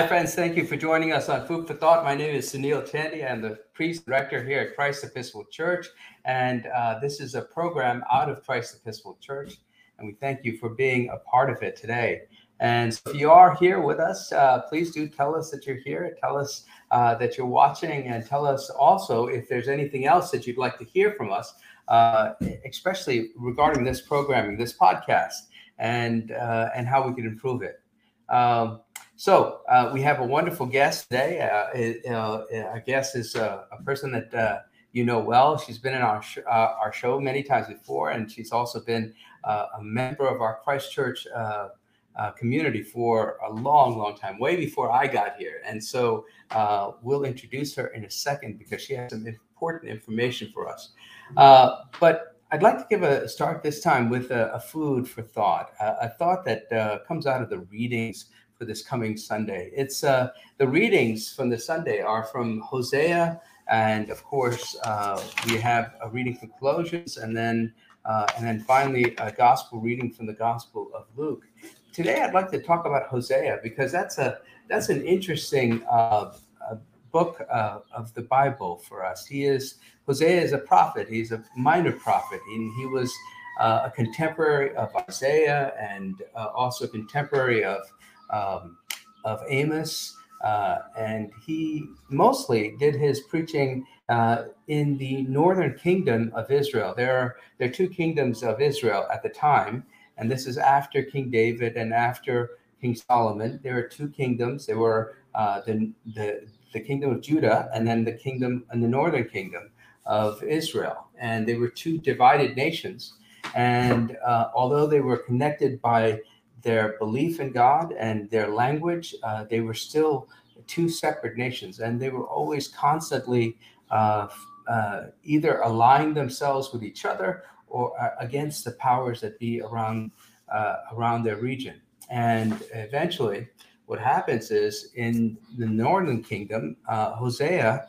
Hi, friends. Thank you for joining us on Food for Thought. My name is Sunil Chandy. I'm the priest director here at Christ Episcopal Church. And uh, this is a program out of Christ Episcopal Church. And we thank you for being a part of it today. And so if you are here with us, uh, please do tell us that you're here. Tell us uh, that you're watching, and tell us also if there's anything else that you'd like to hear from us, uh, especially regarding this programming, this podcast, and uh, and how we can improve it. Um, so uh, we have a wonderful guest today. Uh, uh, our guest is uh, a person that uh, you know well. She's been in our sh- uh, our show many times before, and she's also been a member of our Christchurch community for a long, long time, way before I got here. And so we'll introduce her in a second because she has some important information for us. but I'd like to give a start this time with a, a food for thought, a, a thought that comes out of the readings for this coming Sunday. It's uh, the readings from the Sunday are from Hosea, and of course uh, we have a reading from Colossians, and then uh, and then finally a gospel reading from the Gospel of Luke. Today I'd like to talk about Hosea because that's a that's an interesting uh, book uh, of the Bible for us. He is Hosea is a prophet. He's a minor prophet, and he was uh, a contemporary of Isaiah and uh, also contemporary of um, of Amos, uh, and he mostly did his preaching uh, in the northern kingdom of Israel. There are there are two kingdoms of Israel at the time, and this is after King David and after King Solomon. There are two kingdoms. There were uh, the the the kingdom of Judah and then the kingdom and the northern kingdom of Israel, and they were two divided nations. And uh, although they were connected by their belief in God and their language, uh, they were still two separate nations, and they were always constantly uh, uh, either aligning themselves with each other or uh, against the powers that be around uh, around their region. And eventually, what happens is in the northern kingdom, uh, Hosea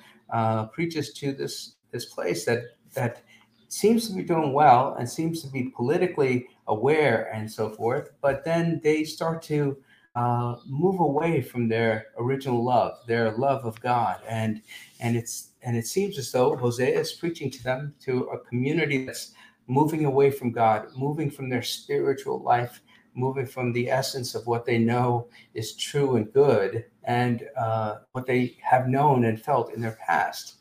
preaches to this this place that that seems to be doing well and seems to be politically aware and so forth, but then they start to uh, move away from their original love, their love of God, and and it's and it seems as though Hosea is preaching to them to a community that's moving away from God, moving from their spiritual life, moving from the essence of what they know is true and good, and uh, what they have known and felt in their past,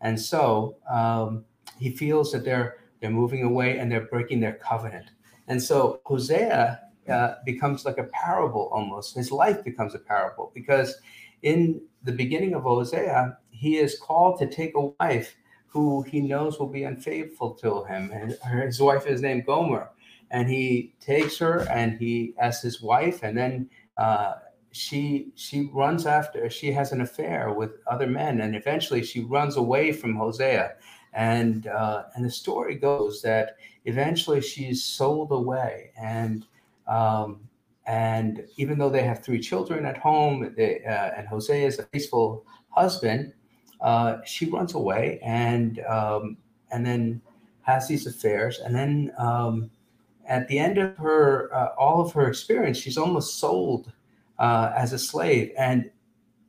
and so. Um, he feels that they're they're moving away and they're breaking their covenant. And so Hosea uh, becomes like a parable almost. His life becomes a parable because in the beginning of Hosea, he is called to take a wife who he knows will be unfaithful to him. And his wife is named Gomer. And he takes her and he as his wife, and then uh, she she runs after she has an affair with other men, and eventually she runs away from Hosea and uh, and the story goes that eventually she's sold away. And um, and even though they have three children at home they, uh, and Hosea is a faithful husband uh, she runs away and um, and then has these affairs. And then um, at the end of her uh, all of her experience she's almost sold uh, as a slave. And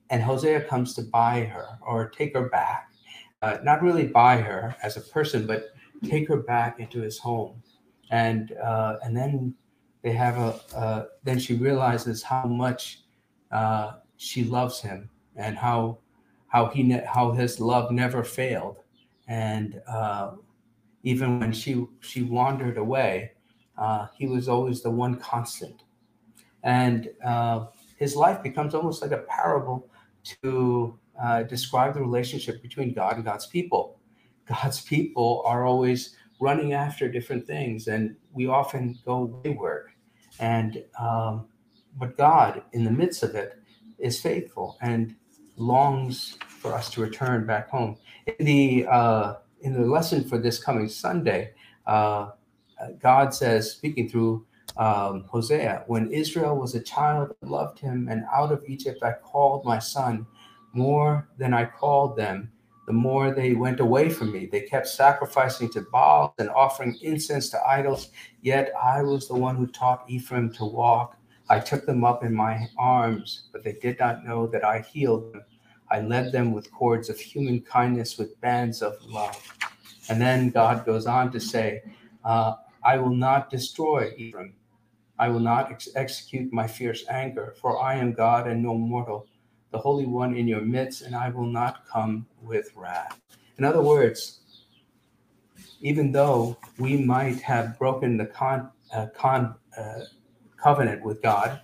and Hosea comes to buy her or take her back uh, not really buy her as a person, but take her back into his home, and uh, and then they have a uh, then she realizes how much uh, she loves him and how how he ne- how his love never failed, and uh, even when she she wandered away, uh, he was always the one constant, and his life becomes almost like a parable to uh, describe the relationship between God and God's people. God's people are always running after different things, and we often go wayward. And um, but God, in the midst of it, is faithful and longs for us to return back home. In the uh, in the lesson for this coming Sunday, uh, God says, speaking through um, Hosea, when Israel was a child, I loved him, and out of Egypt I called my son more than I called them, the more they went away from me. They kept sacrificing to Baal and offering incense to idols. Yet I was the one who taught Ephraim to walk I took them up in my arms, but they did not know that I healed them. I led them with cords of human kindness, with bands of love. And then God goes on to say, uh, I will not destroy Ephraim. I will not ex- execute my fierce anger, for I am God and no mortal, the Holy One in your midst, and I will not come with wrath. In other words, even though we might have broken the con, uh, con uh, covenant with God,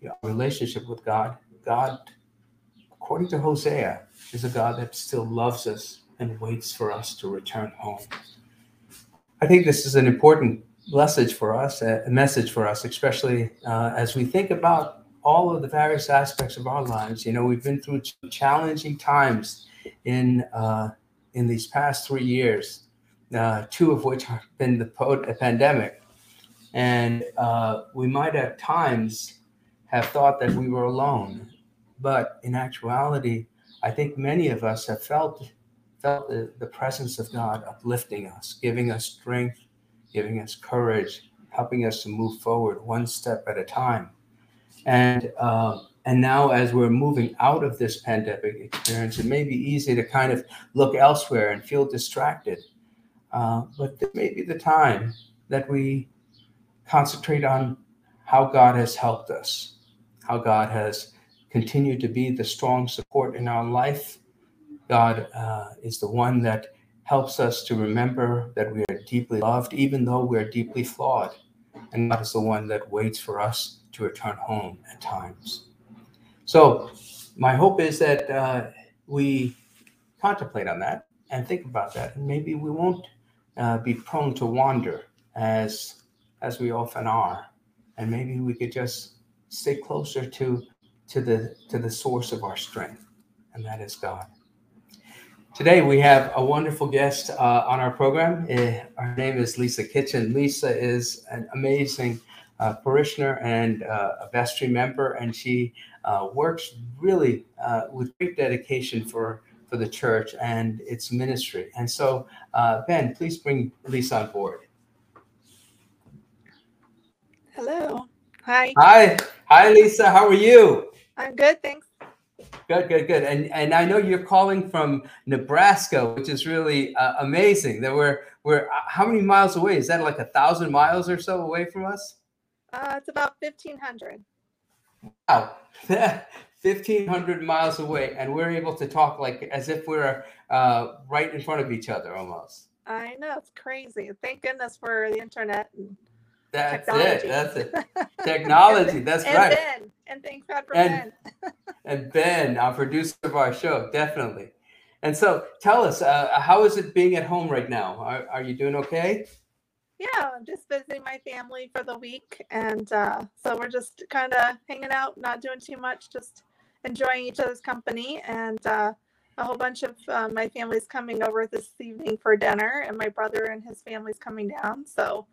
you know, relationship with God, God, according to Hosea, is a God that still loves us and waits for us to return home. I think this is an important message for us, a message for us, especially uh, as we think about all of the various aspects of our lives. You know, we've been through challenging times in uh, in these past three years, uh, two of which have been the pandemic, and uh, we might at times have thought that we were alone, but in actuality, I think many of us have felt felt the, the presence of God uplifting us, giving us strength, giving us courage, helping us to move forward one step at a time. And uh, and now, as we're moving out of this pandemic experience, it may be easy to kind of look elsewhere and feel distracted. Uh, but there may be the time that we concentrate on how God has helped us, how God has continued to be the strong support in our life, God uh, is the one that helps us to remember that we are deeply loved, even though we're deeply flawed. And God is the one that waits for us to return home at times. So, my hope is that uh, we contemplate on that and think about that, and maybe we won't uh, be prone to wander as as we often are, and maybe we could just stay closer to to the to the source of our strength, and that is God. Today we have a wonderful guest uh, on our program. Uh, her name is Lisa Kitchen. Lisa is an amazing uh, parishioner and uh, a vestry member, and she uh, works really uh, with great dedication for for the church and its ministry. And so, Ben, please bring Lisa on board. Hello. Hi. Hi. Hi, Lisa. How are you? I'm good. Thanks. Good, good, good. And and I know you're calling from Nebraska, which is really uh, amazing. That we're we're how many miles away? Is that like a thousand miles or so away from us? Uh, it's about fifteen hundred. Wow, fifteen hundred miles away, and we're able to talk like as if we're uh, right in front of each other almost. I know it's crazy. Thank goodness for the internet and that's Technology. it. That's it. Technology. That's and right. Ben. And thanks God for and, Ben. and Ben, our producer of our show, definitely. And so, tell us, uh, how is it being at home right now? Are, are you doing okay? Yeah, I'm just visiting my family for the week, and uh, so we're just kind of hanging out, not doing too much, just enjoying each other's company. And uh, a whole bunch of uh, my family's coming over this evening for dinner, and my brother and his family's coming down. So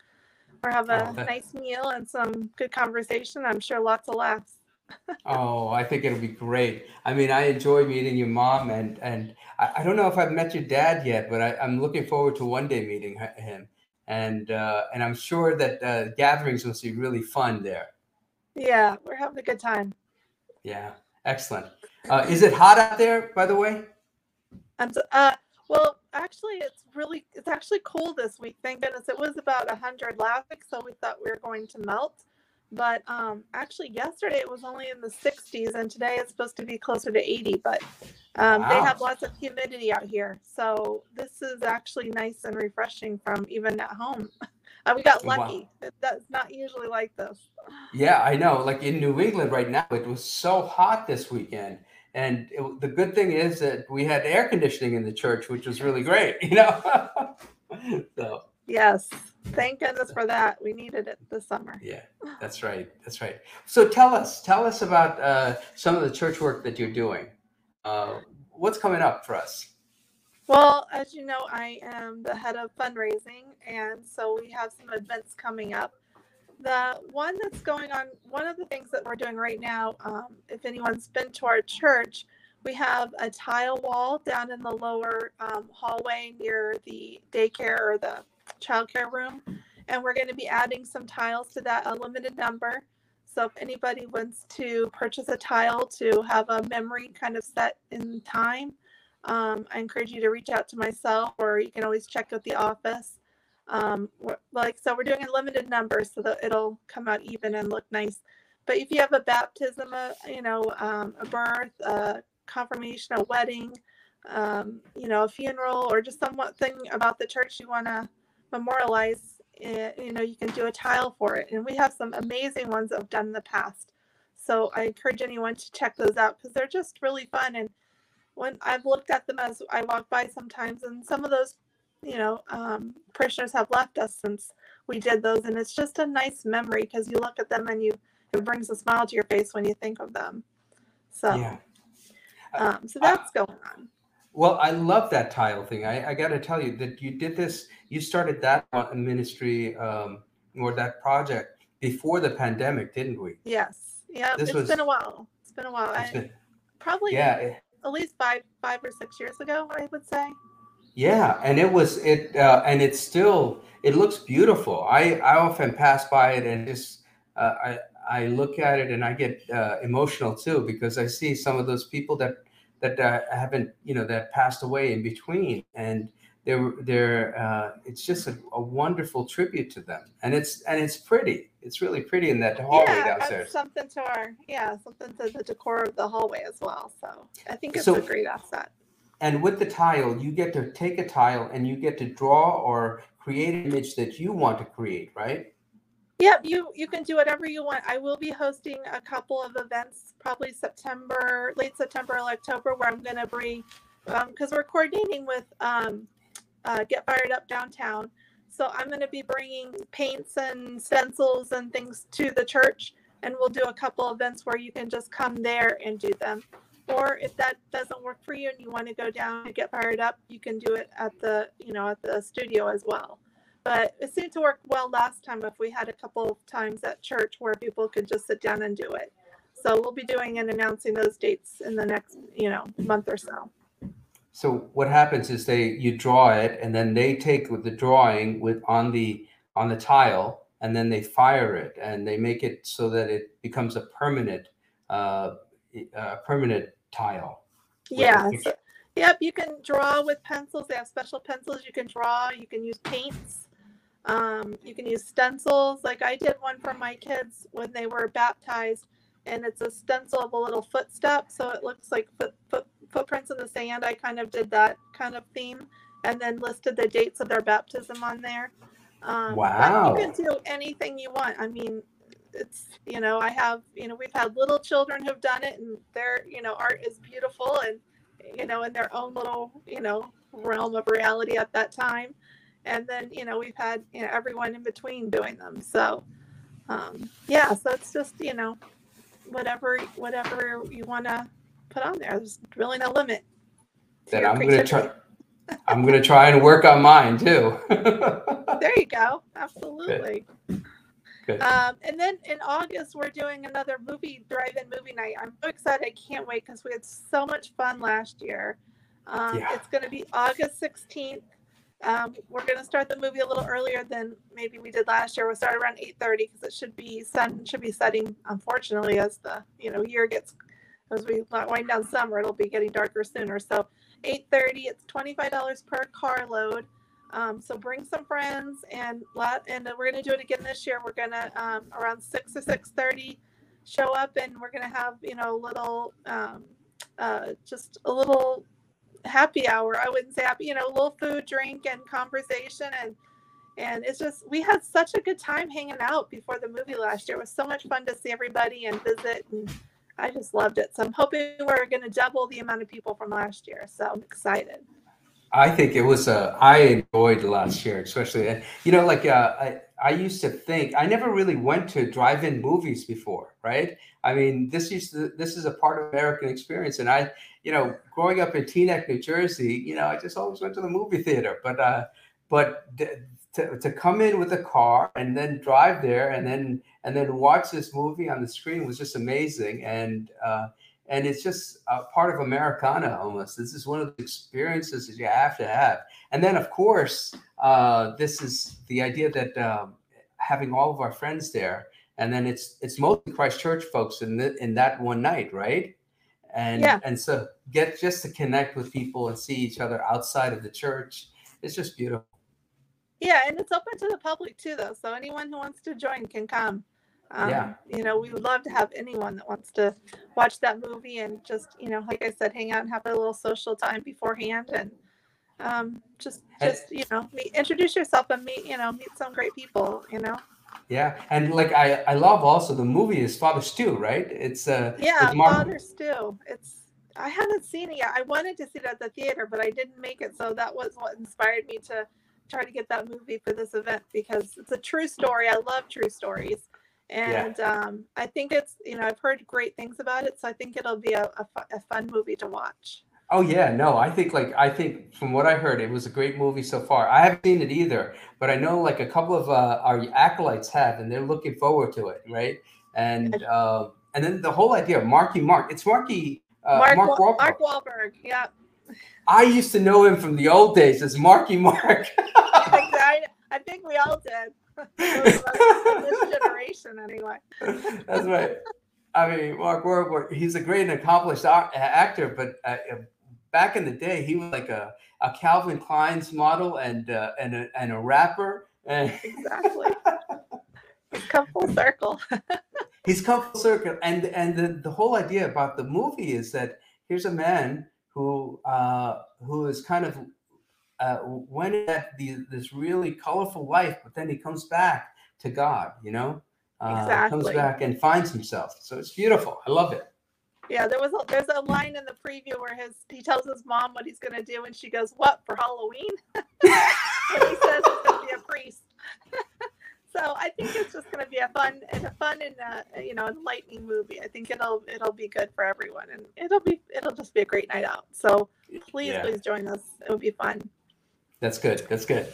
or have a oh, that... nice meal and some good conversation. I'm sure lots of laughs. oh, I think it'll be great. I mean, I enjoy meeting your mom, and and I, I don't know if I've met your dad yet, but I, am looking forward to one day meeting him, and uh, and I'm sure that uh, gatherings will be really fun there. Yeah, we're having a good time. Yeah, excellent. Uh, is it hot out there, by the way? And uh, well, actually, it's really it's actually cold this week. Thank goodness. It was about hundred last week, so we thought we were going to melt. But um, actually, yesterday it was only in the 60s, and today it's supposed to be closer to 80. But um, wow. they have lots of humidity out here, so this is actually nice and refreshing from even at home. Uh, we got lucky. Wow. That's not usually like this. Yeah, I know. Like in New England right now, it was so hot this weekend and it, the good thing is that we had air conditioning in the church, which was really great, you know. so yes, thank goodness for that. We needed it this summer. Yeah, that's right. That's right. So tell us, tell us about uh, some of the church work that you're doing. Uh, what's coming up for us? Well, as you know, I am the head of fundraising, and so we have some events coming up the one that's going on, one of the things that we're doing right now, um, if anyone's been to our church, we have a tile wall down in the lower um, hallway near the daycare or the childcare room. And we're going to be adding some tiles to that, a limited number. So if anybody wants to purchase a tile to have a memory kind of set in time, um, I encourage you to reach out to myself, or you can always check out the office. Um, like so, we're doing a limited number so that it'll come out even and look nice. But if you have a baptism, a, you know, um, a birth, a confirmation, a wedding, um, you know, a funeral, or just something about the church you want to memorialize, you know, you can do a tile for it. And we have some amazing ones that have done in the past. So I encourage anyone to check those out because they're just really fun. And when I've looked at them as I walk by sometimes, and some of those, you know, um, parishioners have left us since we did those, and it's just a nice memory because you look at them and you it brings a smile to your face when you think of them. So, yeah. um, so that's uh, going on. Well, I love that tile thing. I, I got to tell you that you did this. You started that ministry um, or that project before the pandemic, didn't we? Yes. Yeah. This it's was, been a while. It's been a while. Been, probably. Yeah at least five five or six years ago i would say yeah and it was it uh, and it's still it looks beautiful i i often pass by it and just uh, i i look at it and i get uh, emotional too because i see some of those people that that uh, haven't you know that passed away in between. And they're they're uh, it's just a, a, wonderful tribute to them. And it's and it's pretty. It's really pretty in that hallway yeah, downstairs. something to our yeah something to the decor of the hallway as well. So i think it's so, a great asset. And with the tile you get to take a tile and you get to draw or create an image that you want to create right Yep, you you can do whatever you want. I will be hosting a couple of events, probably September, late September, or October, where I'm going to bring because um, we're coordinating with um, uh, Get Fired Up downtown. So I'm going to be bringing paints and stencils and things to the church, and we'll do a couple events where you can just come there and do them. Or if that doesn't work for you and you want to go down and get fired up, you can do it at the you know at the studio as well. But it seemed to work well last time if we had a couple of times at church where people could just sit down and do it. So we'll be doing and announcing those dates in the next you know month or so. So what happens is they you draw it and then they take with the drawing with on the on the tile and then they fire it and they make it so that it becomes a permanent uh, uh permanent tile. Yeah. Yep, you can draw with pencils. They have special pencils you can draw. You can use paints. Um, you can use stencils. Like I did one for my kids when they were baptized, and it's a stencil of a little footstep, so it looks like foot, foot footprints in the sand. I kind of did that kind of theme and then listed the dates of their baptism on there. Um, wow. you can do anything you want. I mean, it's, you know, I have, you know, we've had little children who've done it and their, you know, art is beautiful and, you know, in their own little, you know, realm of reality at that time. And then, you know, we've had, you know, everyone in between doing them. So, um, yeah, so it's just, you know, whatever, whatever you want to put on there. There's really no limit. Then I'm gonna try. I'm gonna try and work on mine too. there you go. Absolutely. Good. Good. Um, and then in August, we're doing another movie drive-in movie night. I'm so excited! I can't wait because we had so much fun last year. Um, yeah. It's going to be August 16th. Um, we're going to start the movie a little earlier than maybe we did last year. We'll start around 8:30 because it should be sun should be setting. Unfortunately, as the you know year gets as we wind down summer, it'll be getting darker sooner. So 8:30, it's $25 per car load. Um, so bring some friends and let, and we're going to do it again this year. We're going to um, around 6 or 6:30 show up, and we're going to have you know a little um, uh, just a little happy hour. I wouldn't say happy, you know, a little food, drink, and conversation and and it's just we had such a good time hanging out before the movie last year. It was so much fun to see everybody and visit and I just loved it. So I'm hoping we're going to double the amount of people from last year. So I'm excited. I think it was. Uh, I enjoyed last year, especially. You know, like uh, I, I used to think I never really went to drive-in movies before, right? I mean, this is this is a part of American experience, and I, you know, growing up in Teaneck, New Jersey, you know, I just always went to the movie theater. But uh, but to, to come in with a car and then drive there and then and then watch this movie on the screen was just amazing and uh, and it's just a part of Americana almost. This is one of the experiences that you have to have. And then of course, uh, this is the idea that um, having all of our friends there and then it's it's mostly Christchurch folks in the, in that one night, right? And Yeah. and so get just to connect with people and see each other outside of the church. It's just beautiful. Yeah, and it's open to the public too, though. So anyone who wants to join can come. Um, Yeah. You know, we would love to have anyone that wants to watch that movie and just, you know, like I said, hang out and have a little social time beforehand and um, just, just you know, meet, introduce yourself and meet, you know, meet some great people. You know. Yeah, and like I I love also the movie is Father Stew, right? It's uh Yeah, it's Mark- Father Stew. It's. I haven't seen it yet. I wanted to see it at the theater, but I didn't make it. So that was what inspired me to try to get that movie for this event because it's a true story. I love true stories. And um, I think it's, you know, I've heard great things about it. So I think it'll be a, a, fu- a fun movie to watch. Oh yeah, no, I think like I think from what I heard, it was a great movie so far. I haven't seen it either, but I know like a couple of uh, our acolytes have, and they're looking forward to it, right? And uh, and then the whole idea of Marky Mark, it's Marky uh, Mark, Mark, Wahlberg. Mark Wahlberg. Yeah. I used to know him from the old days as Marky Mark. I, I think we all did. Those of us in this generation, anyway. That's right. I mean, Mark Wahlberg, he's a great and accomplished actor, but uh, uh, back in the day, he was like a, a Calvin Klein's model and uh, and a, and a rapper, and Exactly. It's come full circle. he's come full circle. And and the, the whole idea about the movie is that here's a man who uh, who is kind of uh, went at the, this really colorful life, but then he comes back to God, you know. Uh, Comes back and finds himself. So it's beautiful. I love it. Yeah, there was a, there's a line in the preview where his he tells his mom what he's gonna do, and she goes, "What for Halloween?" and he says it's gonna be a priest. so I think it's just gonna be a fun and a fun and uh, you know enlightening movie. I think it'll it'll be good for everyone, and it'll be it'll just be a great night out. So please Yeah. please join us. It'll be fun. That's good. That's good.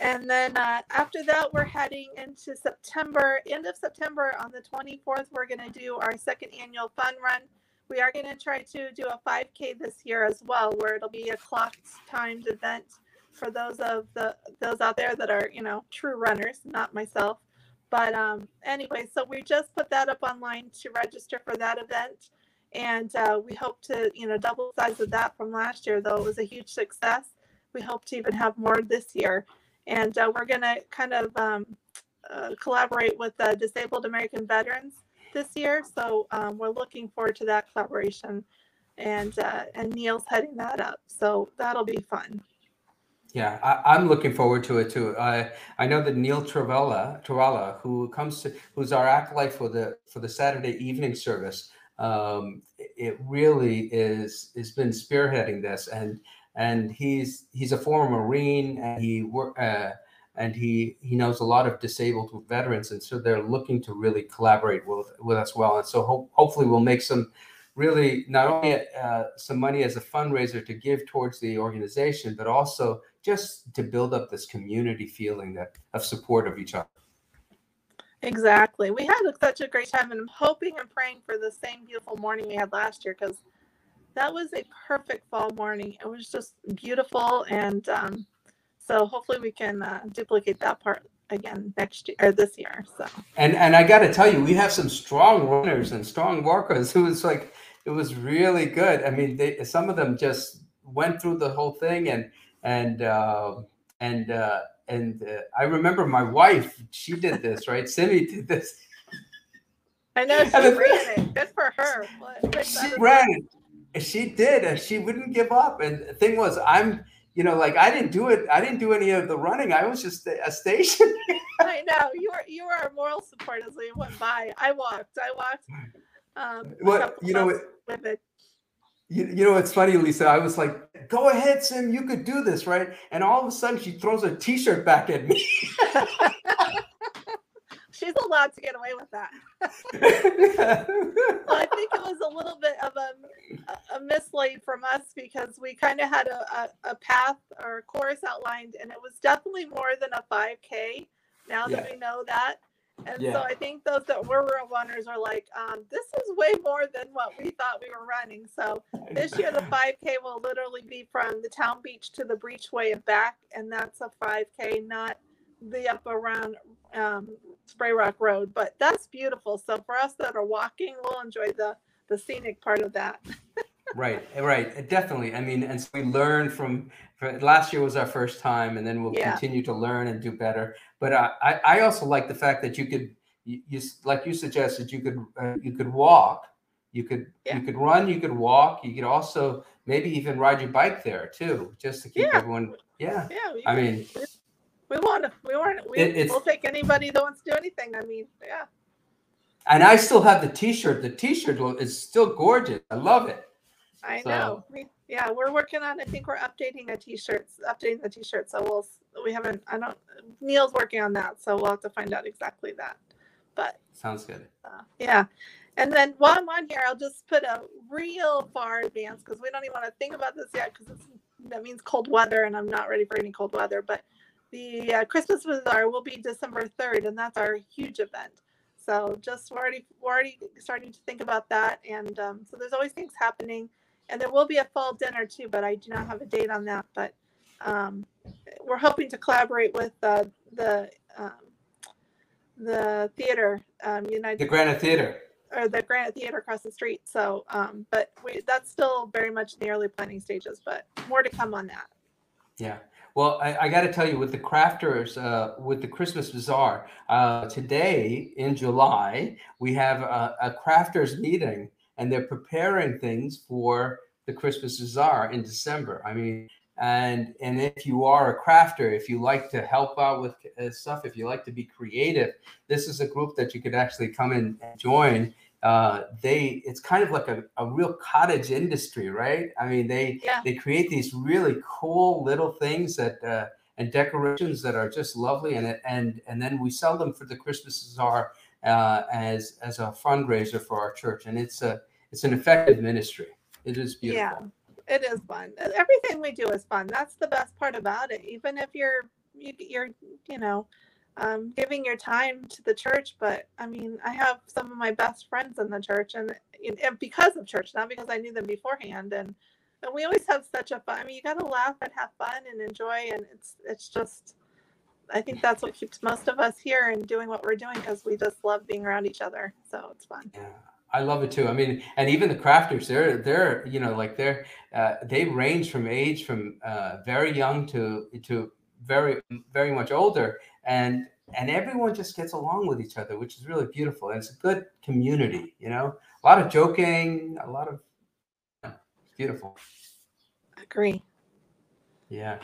And then uh, after that, we're heading into September, end of September on the 24th. We're going to do our second annual fun run. We are going to try to do a 5K this year as well, where it'll be a clocked timed event for those of the those out there that are you know true runners, not myself. But um, anyway, so we just put that up online to register for that event, and uh, we hope to you know double size of that from last year. Though it was a huge success, we hope to even have more this year and uh, we're going to kind of um, uh, collaborate with uh, disabled American veterans this year. So um, we're looking forward to that collaboration, and uh, and Neil's heading that up. So that'll be fun. Yeah, I, I'm looking forward to it too. I I know that Neil Travella, Travella, who comes to, who's our acolyte for the for the Saturday evening service. Um, it really is has been spearheading this, and and he's he's a former Marine, and he work uh, and he he knows a lot of disabled veterans, and so they're looking to really collaborate with with us well. And so ho- hopefully we'll make some really not only uh, some money as a fundraiser to give towards the organization, but also just to build up this community feeling that of support of each other. Exactly. We had such a great time, and I'm hoping and praying for the same beautiful morning we had last year because that was a perfect fall morning. It was just beautiful, and um, so hopefully we can uh, duplicate that part again next year or this year. So. And and I got to tell you, we have some strong runners and strong workers. It was like it was really good. I mean, they some of them just went through the whole thing, and and uh, and uh, and uh, I remember my wife. She did this, right? Simi did this. I know she ran it. Good for her. She ran it. She did, and she wouldn't give up. And the thing was, I'm, you know, like I didn't do it. I didn't do any of the running. I was just a station. I know you were you were our moral support as we went by. I walked. I walked. Um, What you know? with it. You, you know, it's funny, Lisa. I was like, "Go ahead, Sim. You could do this, right?" And all of a sudden, she throws a T-shirt back at me. She's allowed to get away with that. Well, I think it was a little bit of a, a- a from us because we kind of had a, a, a path or a course outlined, and it was definitely more than a 5K. Now that we know that. And Yeah. so I think those that were real runners are like, um, this is way more than what we thought we were running. So this year, the 5K will literally be from the town beach to the breachway and back, and that's a 5K, not the up around um, Spray Rock Road, but that's beautiful. So for us that are walking, we'll enjoy the the scenic part of that. right, eh, right, eh, definitely. I mean, and so we learn from. Last year was our first time, and then we'll yeah. continue to learn and do better. But uh, I, I also like the fact that you could, you, you like you suggested, you could uh, you could walk, you could yeah. you could run, you could walk, you could also maybe even ride your bike there too, just to keep yeah. everyone. Yeah, yeah. I mean, we want to. We want. We, it, we'll take anybody that wants to do anything. I mean, yeah. And I still have the T-shirt. The T-shirt is still gorgeous. I love it. I so. know. We, yeah, we're working on. I think we're updating a T-shirt, updating the T-shirt. So we'll. We haven't. I don't. Neil's working on that, so we'll have to find out exactly that. But sounds good. Uh, yeah. And then while I'm on here, I'll just put a real far advance because we don't even want to think about this yet because that means cold weather, and I'm not ready for any cold weather. But the uh, Christmas Bazaar will be December 3rd, and that's our huge event. So just we're already we're already starting to think about that, and um, so there's always things happening, and there will be a fall dinner too, but I do not have a date on that. But um, we're hoping to collaborate with uh, the um, the theater, um, United the Granite Theater, or the Granite Theater across the street. So, um, but we that's still very much in the early planning stages, but more to come on that. Yeah. Well, I, I got to tell you, with the crafters, uh, with the Christmas Bazaar, uh, today in July, we have a, a, crafters meeting and they're preparing things for the Christmas Bazaar in December. I mean, and and if you are a crafter, if you like to help out with uh, stuff, if you like to be creative, this is a group that you could actually come and join uh, they it's kind of like a, a real cottage industry, right? I mean, they yeah. they create these really cool little things that uh, and decorations that are just lovely, and and and then we sell them for the Christmas Bazaar uh, as as a fundraiser for our church, and it's a it's an effective ministry. It is beautiful. Yeah, it is fun. Everything we do is fun. That's the best part about it. Even if you're you, you're you know um, giving your time to the church. But I mean, I have some of my best friends in the church, and, and because of church, not because I knew them beforehand. And and we always have such a fun. I mean, you got to laugh and have fun and enjoy, and it's it's just. I think that's what keeps most of us here and doing what we're doing because we just love being around each other. So it's fun. Yeah. I love it too. I mean, and even the crafters, they're they're you know like they're uh, they range from age from uh, very young to to very very much older and and everyone just gets along with each other which is really beautiful and it's a good community you know a lot of joking a lot of yeah, it's beautiful agree yeah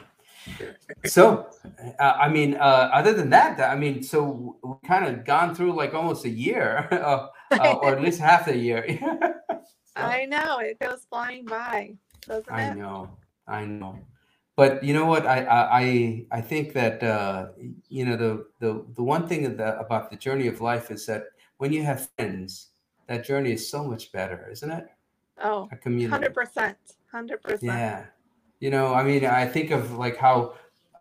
so uh, i mean uh, other than that i mean so we kind of gone through like almost a year uh, uh, or at least half a year so. i know it goes flying by doesn't i it? know i know but you know what? I I I think that uh, you know the the the one thing the, about the journey of life is that when you have friends, that journey is so much better, isn't it? Oh, a community. Hundred percent. Hundred percent. Yeah. You know, I mean, I think of like how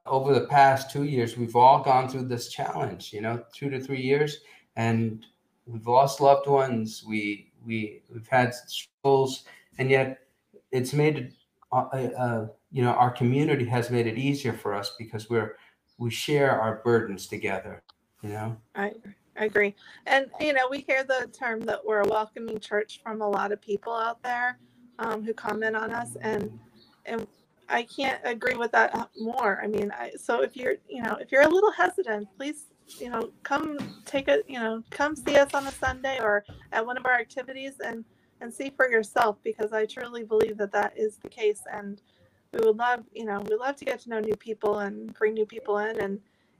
over the past two years we've all gone through this challenge. You know, two to three years, and we've lost loved ones. We we we've had struggles, and yet it's made uh, uh, you know our community has made it easier for us because we're we share our burdens together you know i I agree and you know we hear the term that we're a welcoming church from a lot of people out there um, who comment on us and and i can't agree with that uh, more i mean I, so if you're you know if you're a little hesitant please you know come take a you know come see us on a sunday or at one of our activities and and see for yourself because i truly believe that that is the case and we would love, you know, we love to get to know new people and bring new people in, and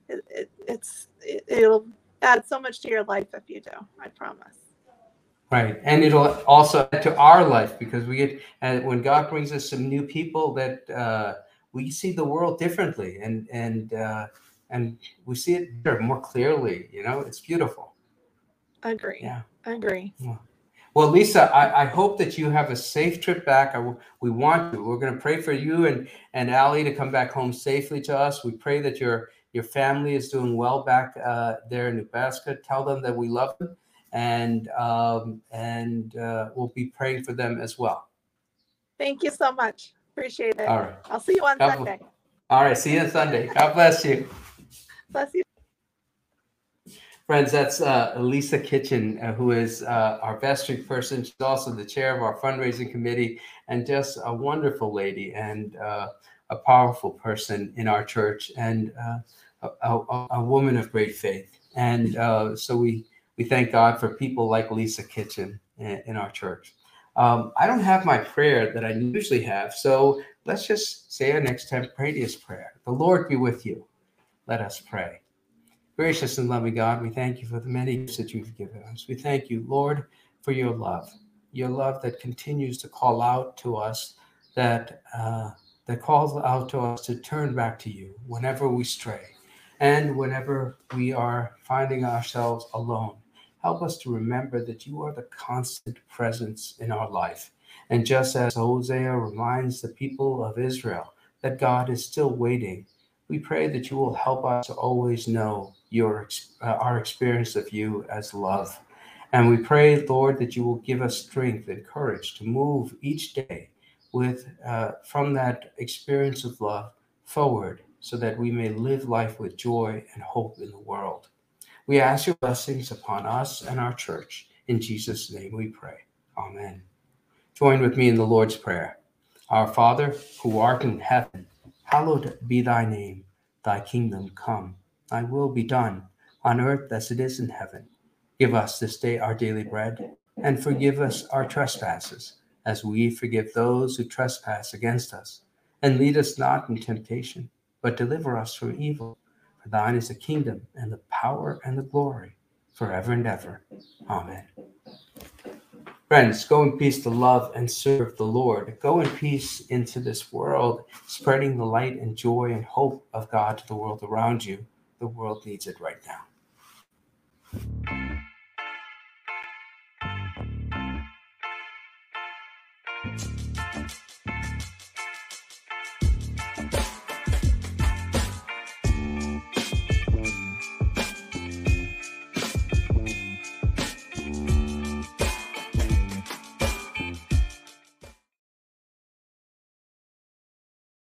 it, it, it's it, it'll add so much to your life if you do. I promise. Right, and it'll also add to our life because we get and when God brings us some new people that uh, we see the world differently, and and uh, and we see it more clearly. You know, it's beautiful. I Agree. Yeah, agree. Yeah. Well, Lisa, I, I, hope that you have a safe trip back. I, we want to. We're going to pray for you and and Ali to come back home safely to us. We pray that your your family is doing well back uh, there in Nebraska. Tell them that we love them, and um, and uh, we'll be praying for them as well. Thank you so much. Appreciate it. All right. I'll see you on God Sunday. All right. See you on Sunday. God bless you. Bless you. Friends, that's uh, Lisa Kitchen, uh, who is uh, our vestry person. She's also the chair of our fundraising committee and just a wonderful lady and uh, a powerful person in our church and uh, a, a, a woman of great faith. And uh, so we, we thank God for people like Lisa Kitchen in, our church. Um, I don't have my prayer that I usually have, so let's just say an extemporaneous prayer. The Lord be with you. Let us pray. Gracious and loving God, we thank you for the many gifts that you've given us. We thank you, Lord, for your love, your love that continues to call out to us, that uh, that calls out to us to turn back to you whenever we stray, and whenever we are finding ourselves alone. Help us to remember that you are the constant presence in our life. And just as Hosea reminds the people of Israel that God is still waiting, we pray that you will help us to always know your uh, our experience of you as love. And we pray, Lord, that you will give us strength and courage to move each day with uh, from that experience of love forward so that we may live life with joy and hope in the world. We ask your blessings upon us and our church. In Jesus' name we pray. Amen. Join with me in the Lord's Prayer. Our Father, who art in heaven, hallowed be thy name. Thy kingdom come thy will be done on earth as it is in heaven. Give us this day our daily bread, and forgive us our trespasses, as we forgive those who trespass against us. And lead us not in temptation, but deliver us from evil. For thine is the kingdom, and the power, and the glory, forever and ever. Amen. Friends, go in peace to love and serve the Lord. Go in peace into this world, spreading the light and joy and hope of God to the world around you. The world needs it right now.